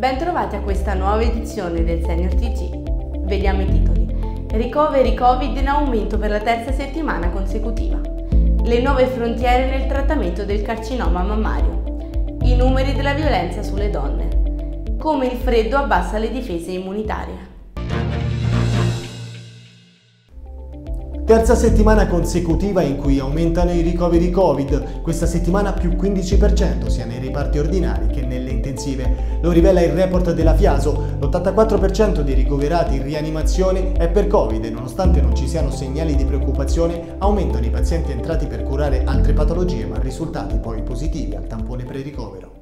Bentrovati a questa nuova edizione del Senior TG. Vediamo i titoli. Ricoveri Covid in aumento per la terza settimana consecutiva. Le nuove frontiere nel trattamento del carcinoma mammario. I numeri della violenza sulle donne. Come il freddo abbassa le difese immunitarie. Terza settimana consecutiva in cui aumentano i ricoveri Covid, questa settimana più 15% sia nei reparti ordinari che nelle intensive. Lo rivela il report della Fiaso, l'84% dei ricoverati in rianimazione è per Covid e nonostante non ci siano segnali di preoccupazione, aumentano i pazienti entrati per curare altre patologie ma risultati poi positivi al tampone pre-ricovero.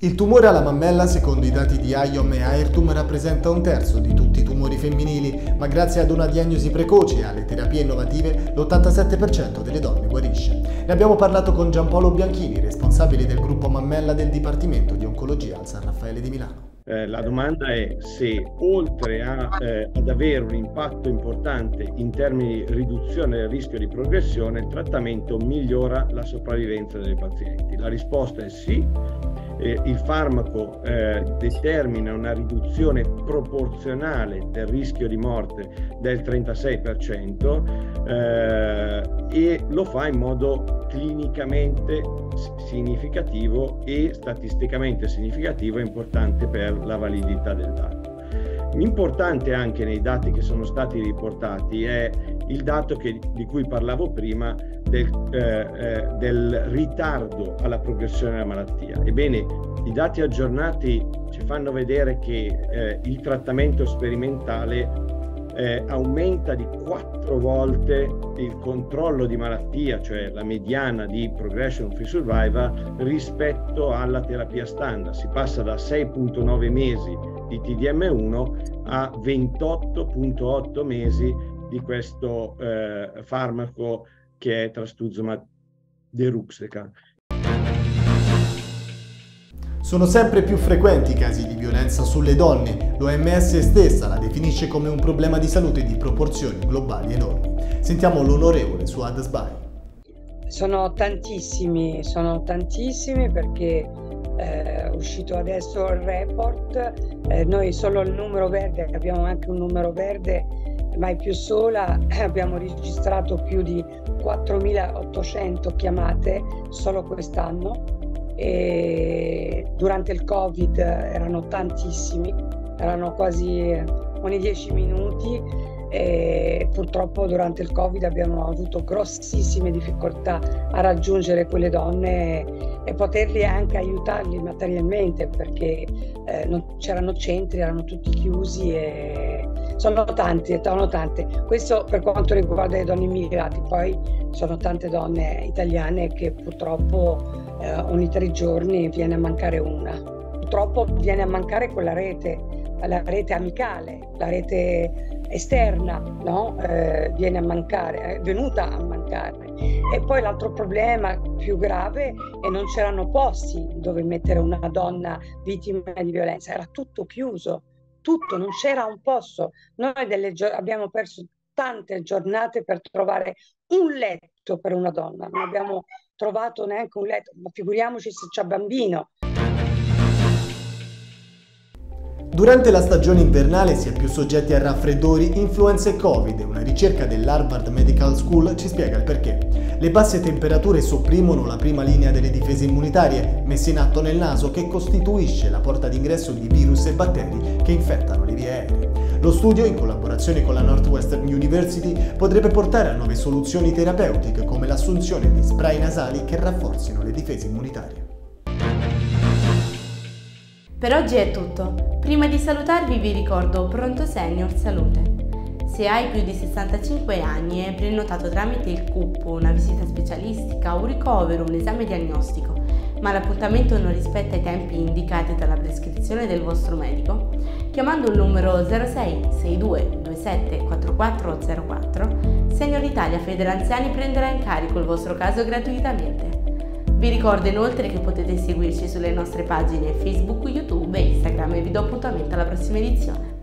Il tumore alla mammella, secondo i dati di IOM e Airtum, rappresenta un terzo di tutti i tumori femminili, ma grazie ad una diagnosi precoce e alle terapie innovative, l'87% delle donne guarisce. Ne abbiamo parlato con Giampaolo Bianchini, responsabile del gruppo mammella del Dipartimento di Oncologia al San Raffaele di Milano. Eh, la domanda è se oltre a, eh, ad avere un impatto importante in termini di riduzione del rischio di progressione, il trattamento migliora la sopravvivenza dei pazienti. La risposta è sì eh, il farmaco eh, determina una riduzione proporzionale del rischio di morte del 36% eh, e lo fa in modo clinicamente significativo e statisticamente significativo e importante per la validità del dato. Importante anche nei dati che sono stati riportati è il dato che, di cui parlavo prima del, eh, eh, del, ritardo alla progressione della malattia. Ebbene, i dati aggiornati ci fanno vedere che eh, il trattamento sperimentale eh, aumenta di quattro volte il controllo di malattia, cioè la mediana di progression free survival rispetto alla terapia standard. Si passa da 6.9 mesi di TDM1 a 28.8 mesi di questo eh, farmaco che è trastuzumab deruxtecan. Sono sempre più frequenti i casi di violenza sulle donne. L'OMS stessa la definisce come un problema di salute di proporzioni globali enormi. Sentiamo l'onorevole su Adasbai. Sono tantissimi, sono tantissimi perché eh, uscito adesso il report, eh, noi solo il numero verde, abbiamo anche un numero verde mai più sola, abbiamo registrato più di 4.800 chiamate solo quest'anno. E durante il Covid erano tantissimi, erano quasi ogni 10 minuti e purtroppo durante il Covid abbiamo avuto grossissime difficoltà a raggiungere quelle donne e poterli anche aiutarli materialmente perché eh, non c'erano centri, erano tutti chiusi e sono tanti, sono tante. Questo per quanto riguarda le donne immigrate, poi sono tante donne italiane che purtroppo eh, ogni tre giorni viene a mancare una. Purtroppo viene a mancare quella rete, la rete amicale, la rete esterna, no? eh, viene a mancare, è venuta a mancare. E poi l'altro problema più grave è che non c'erano posti dove mettere una donna vittima di violenza, era tutto chiuso, tutto, non c'era un posto. Noi gio- abbiamo perso tante giornate per trovare un letto per una donna, non abbiamo trovato neanche un letto, ma figuriamoci se c'è bambino. Durante la stagione invernale si è più soggetti a raffreddori, influenze e Covid. Una ricerca dell'Harvard Medical School ci spiega il perché. Le basse temperature sopprimono la prima linea delle difese immunitarie, messe in atto nel naso, che costituisce la porta d'ingresso di virus e batteri che infettano le vie aeree. Lo studio, in collaborazione con la Northwestern University, potrebbe portare a nuove soluzioni terapeutiche come l'assunzione di spray nasali che rafforzino le difese immunitarie. Per oggi è tutto. Prima di salutarvi vi ricordo Pronto Senior Salute. Se hai più di 65 anni e hai prenotato tramite il CUP una visita specialistica, un ricovero, un esame diagnostico, ma l'appuntamento non rispetta i tempi indicati dalla prescrizione del vostro medico, chiamando il numero 06 62 27 4404, Senior Italia Federanziani prenderà in carico il vostro caso gratuitamente. Vi ricordo inoltre che potete seguirci sulle nostre pagine Facebook, YouTube e Instagram e vi do appuntamento alla prossima edizione.